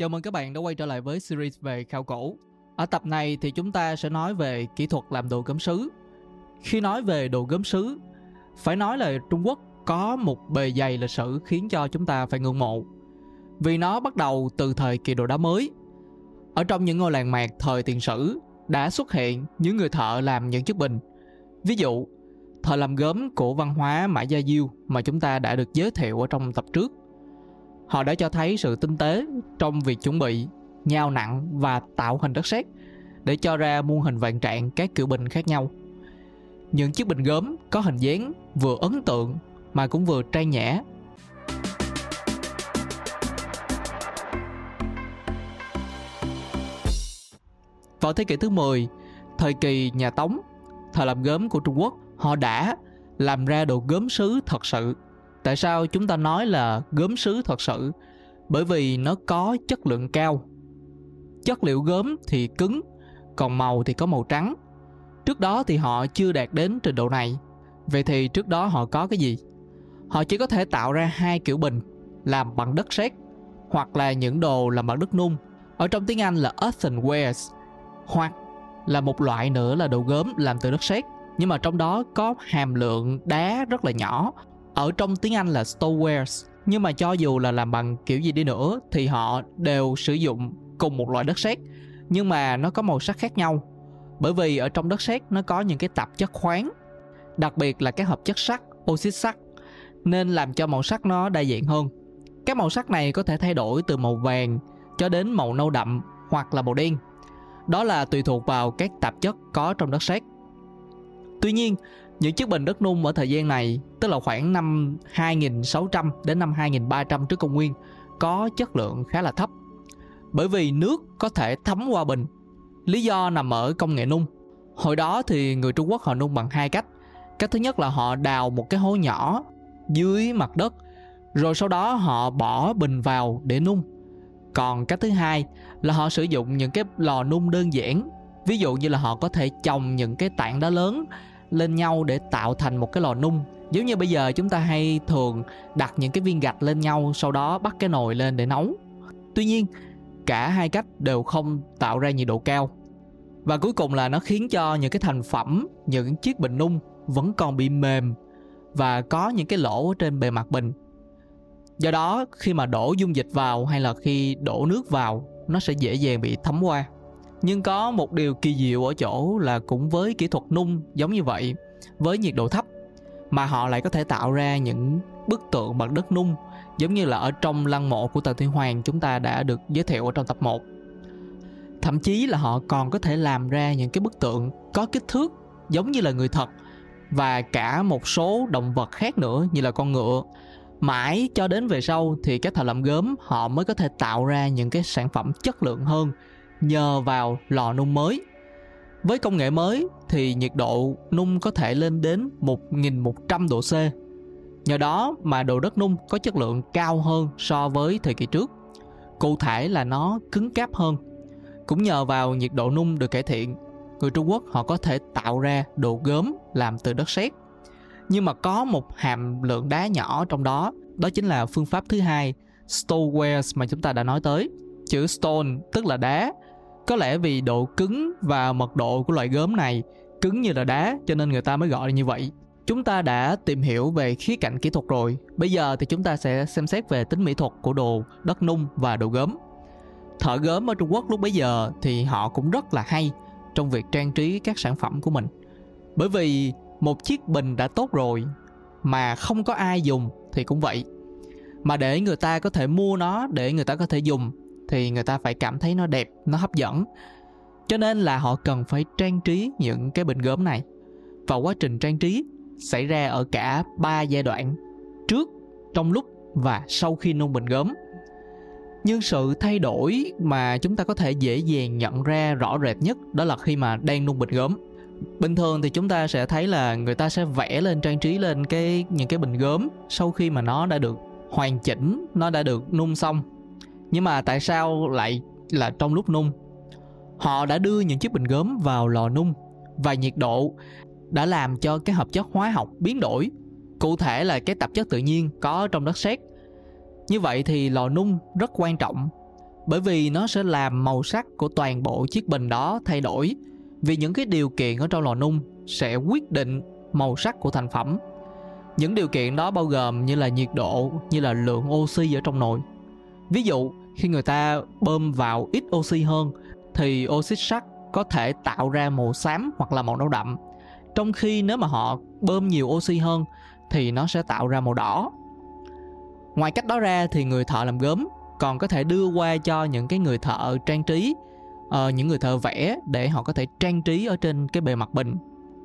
Chào mừng các bạn đã quay trở lại với series về khảo cổ. Ở tập này thì chúng ta sẽ nói về kỹ thuật làm đồ gốm sứ. Khi nói về đồ gốm sứ, phải nói là Trung Quốc có một bề dày lịch sử khiến cho chúng ta phải ngưỡng mộ. Vì nó bắt đầu từ thời kỳ đồ đá mới. Ở trong những ngôi làng mạc thời tiền sử đã xuất hiện những người thợ làm những chiếc bình. Ví dụ, thợ làm gốm của văn hóa Mã Gia Diêu mà chúng ta đã được giới thiệu ở trong tập trước Họ đã cho thấy sự tinh tế trong việc chuẩn bị, nhào nặng và tạo hình đất sét để cho ra muôn hình vạn trạng các kiểu bình khác nhau. Những chiếc bình gốm có hình dáng vừa ấn tượng mà cũng vừa trang nhã. Vào thế kỷ thứ 10, thời kỳ nhà Tống, thời làm gốm của Trung Quốc, họ đã làm ra đồ gốm sứ thật sự tại sao chúng ta nói là gốm sứ thật sự? Bởi vì nó có chất lượng cao. Chất liệu gốm thì cứng, còn màu thì có màu trắng. Trước đó thì họ chưa đạt đến trình độ này. Vậy thì trước đó họ có cái gì? Họ chỉ có thể tạo ra hai kiểu bình, làm bằng đất sét, hoặc là những đồ làm bằng đất nung. Ở trong tiếng anh là earthenware hoặc là một loại nữa là đồ gốm làm từ đất sét. Nhưng mà trong đó có hàm lượng đá rất là nhỏ ở trong tiếng Anh là stonewares nhưng mà cho dù là làm bằng kiểu gì đi nữa, thì họ đều sử dụng cùng một loại đất sét. Nhưng mà nó có màu sắc khác nhau. Bởi vì ở trong đất sét, nó có những cái tạp chất khoáng. Đặc biệt là các hợp chất sắt, oxit sắt, nên làm cho màu sắc nó đa dạng hơn. Các màu sắc này có thể thay đổi từ màu vàng cho đến màu nâu đậm hoặc là màu đen. Đó là tùy thuộc vào các tạp chất có trong đất sét. Tuy nhiên những chiếc bình đất nung ở thời gian này, tức là khoảng năm 2600 đến năm 2300 trước công nguyên, có chất lượng khá là thấp. Bởi vì nước có thể thấm qua bình. Lý do nằm ở công nghệ nung. Hồi đó thì người Trung Quốc họ nung bằng hai cách. Cách thứ nhất là họ đào một cái hố nhỏ dưới mặt đất, rồi sau đó họ bỏ bình vào để nung. Còn cách thứ hai là họ sử dụng những cái lò nung đơn giản. Ví dụ như là họ có thể trồng những cái tảng đá lớn lên nhau để tạo thành một cái lò nung. Giống như bây giờ chúng ta hay thường đặt những cái viên gạch lên nhau, sau đó bắt cái nồi lên để nấu. Tuy nhiên, cả hai cách đều không tạo ra nhiệt độ cao. Và cuối cùng là nó khiến cho những cái thành phẩm, những chiếc bình nung vẫn còn bị mềm và có những cái lỗ trên bề mặt bình do đó, khi mà đổ dung dịch vào hay là khi đổ nước vào, nó sẽ dễ dàng bị thấm qua nhưng có một điều kỳ diệu ở chỗ là cũng với kỹ thuật nung giống như vậy, với nhiệt độ thấp, mà họ lại có thể tạo ra những bức tượng bằng đất nung, giống như là ở trong lăng mộ của Tần Thiên Hoàng chúng ta đã được giới thiệu ở trong tập 1. Thậm chí là họ còn có thể làm ra những cái bức tượng có kích thước giống như là người thật và cả một số động vật khác nữa như là con ngựa. Mãi cho đến về sau thì các thợ làm gốm họ mới có thể tạo ra những cái sản phẩm chất lượng hơn nhờ vào lò nung mới. Với công nghệ mới thì nhiệt độ nung có thể lên đến 1100 độ C. Nhờ đó mà đồ đất nung có chất lượng cao hơn so với thời kỳ trước. Cụ thể là nó cứng cáp hơn. Cũng nhờ vào nhiệt độ nung được cải thiện, người Trung Quốc họ có thể tạo ra đồ gốm làm từ đất sét. Nhưng mà có một hàm lượng đá nhỏ trong đó, đó chính là phương pháp thứ hai, stoneware mà chúng ta đã nói tới. Chữ stone tức là đá có lẽ vì độ cứng và mật độ của loại gốm này cứng như là đá cho nên người ta mới gọi là như vậy. Chúng ta đã tìm hiểu về khía cạnh kỹ thuật rồi. Bây giờ thì chúng ta sẽ xem xét về tính mỹ thuật của đồ đất nung và đồ gốm. Thợ gốm ở Trung Quốc lúc bấy giờ thì họ cũng rất là hay trong việc trang trí các sản phẩm của mình. Bởi vì một chiếc bình đã tốt rồi mà không có ai dùng thì cũng vậy. Mà để người ta có thể mua nó, để người ta có thể dùng thì người ta phải cảm thấy nó đẹp, nó hấp dẫn. Cho nên là họ cần phải trang trí những cái bình gốm này. Và quá trình trang trí xảy ra ở cả ba giai đoạn, trước, trong lúc và sau khi nung bình gốm. Nhưng sự thay đổi mà chúng ta có thể dễ dàng nhận ra rõ rệt nhất đó là khi mà đang nung bình gốm. Bình thường thì chúng ta sẽ thấy là người ta sẽ vẽ lên, trang trí lên cái, những cái bình gốm sau khi mà nó đã được hoàn chỉnh, nó đã được nung xong nhưng mà tại sao lại là trong lúc nung? Họ đã đưa những chiếc bình gốm vào lò nung và nhiệt độ đã làm cho cái hợp chất hóa học biến đổi. Cụ thể là cái tạp chất tự nhiên có trong đất sét. Như vậy thì lò nung rất quan trọng, bởi vì nó sẽ làm màu sắc của toàn bộ chiếc bình đó thay đổi, vì những cái điều kiện ở trong lò nung sẽ quyết định màu sắc của thành phẩm. Những điều kiện đó bao gồm như là nhiệt độ, như là lượng oxy ở trong nồi. Ví dụ khi người ta bơm vào ít oxy hơn thì oxit sắt có thể tạo ra màu xám hoặc là màu nâu đậm. Trong khi nếu mà họ bơm nhiều oxy hơn thì nó sẽ tạo ra màu đỏ. Ngoài cách đó ra thì người thợ làm gốm còn có thể đưa qua cho những cái người thợ trang trí uh, những người thợ vẽ để họ có thể trang trí ở trên cái bề mặt bình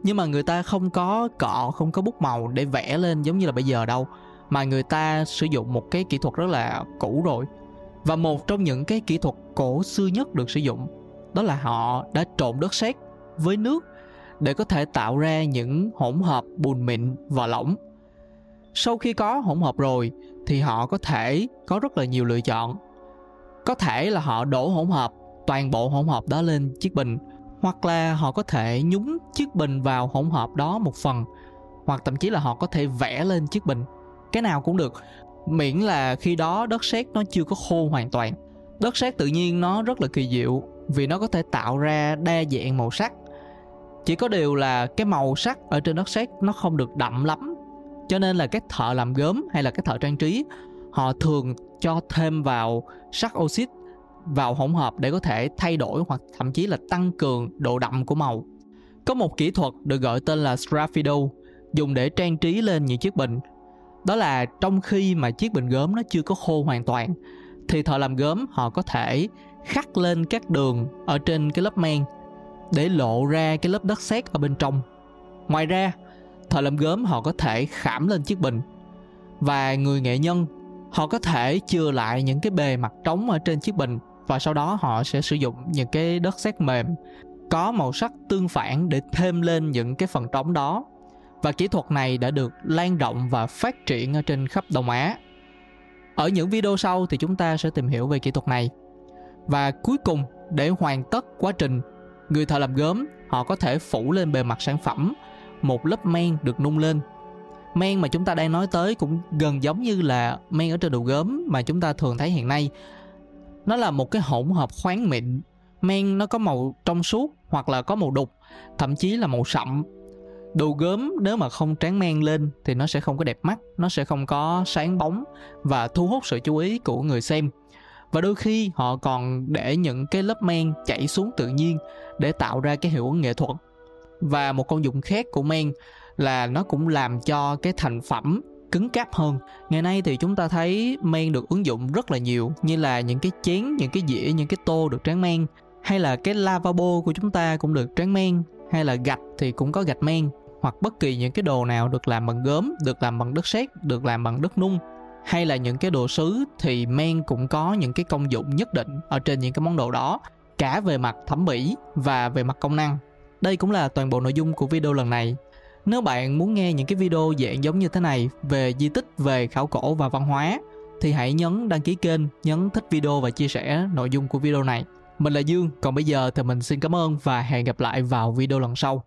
nhưng mà người ta không có cọ không có bút màu để vẽ lên giống như là bây giờ đâu mà người ta sử dụng một cái kỹ thuật rất là cũ rồi và một trong những cái kỹ thuật cổ xưa nhất được sử dụng, đó là họ đã trộn đất sét với nước để có thể tạo ra những hỗn hợp bùn mịn và lỏng. Sau khi có hỗn hợp rồi, thì họ có thể có rất là nhiều lựa chọn. Có thể là họ đổ hỗn hợp, toàn bộ hỗn hợp đó lên chiếc bình, hoặc là họ có thể nhúng chiếc bình vào hỗn hợp đó một phần, hoặc thậm chí là họ có thể vẽ lên chiếc bình. Cái nào cũng được miễn là khi đó đất sét nó chưa có khô hoàn toàn đất sét tự nhiên nó rất là kỳ diệu vì nó có thể tạo ra đa dạng màu sắc chỉ có điều là cái màu sắc ở trên đất sét nó không được đậm lắm, cho nên là các thợ làm gốm hay là các thợ trang trí, họ thường cho thêm vào sắt oxit vào hỗn hợp để có thể thay đổi hoặc thậm chí là tăng cường độ đậm của màu. Có một kỹ thuật được gọi tên là sgraffito dùng để trang trí lên những chiếc bình. Đó là trong khi mà chiếc bình gốm nó chưa có khô hoàn toàn thì thợ làm gốm họ có thể khắc lên các đường ở trên cái lớp men để lộ ra cái lớp đất sét ở bên trong. Ngoài ra, thợ làm gốm họ có thể khảm lên chiếc bình và người nghệ nhân họ có thể chừa lại những cái bề mặt trống ở trên chiếc bình và sau đó họ sẽ sử dụng những cái đất sét mềm có màu sắc tương phản để thêm lên những cái phần trống đó và kỹ thuật này đã được lan rộng và phát triển ở trên khắp Đông Á. Ở những video sau thì chúng ta sẽ tìm hiểu về kỹ thuật này. Và cuối cùng, để hoàn tất quá trình, người thợ làm gốm họ có thể phủ lên bề mặt sản phẩm một lớp men được nung lên. Men mà chúng ta đang nói tới cũng gần giống như là men ở trên đồ gốm mà chúng ta thường thấy hiện nay nó là một cái hỗn hợp khoáng mịn men nó có màu trong suốt hoặc là có màu đục thậm chí là màu sậm đồ gốm nếu mà không tráng men lên thì nó sẽ không có đẹp mắt, nó sẽ không có sáng bóng và thu hút sự chú ý của người xem. Và đôi khi họ còn để những cái lớp men chảy xuống tự nhiên để tạo ra cái hiệu ứng nghệ thuật. Và một công dụng khác của men là nó cũng làm cho cái thành phẩm cứng cáp hơn. Ngày nay thì chúng ta thấy men được ứng dụng rất là nhiều, như là những cái chén, những cái dĩa, những cái tô được tráng men, hay là cái lavabo của chúng ta cũng được tráng men, hay là gạch thì cũng có gạch men hoặc bất kỳ những cái đồ nào được làm bằng gốm được làm bằng đất sét được làm bằng đất nung hay là những cái đồ sứ thì men cũng có những cái công dụng nhất định ở trên những cái món đồ đó cả về mặt thẩm mỹ và về mặt công năng đây cũng là toàn bộ nội dung của video lần này nếu bạn muốn nghe những cái video dạng giống như thế này về di tích, về khảo cổ và văn hóa thì hãy nhấn đăng ký kênh, nhấn thích video và chia sẻ nội dung của video này. Mình là Dương, còn bây giờ thì mình xin cảm ơn và hẹn gặp lại vào video lần sau.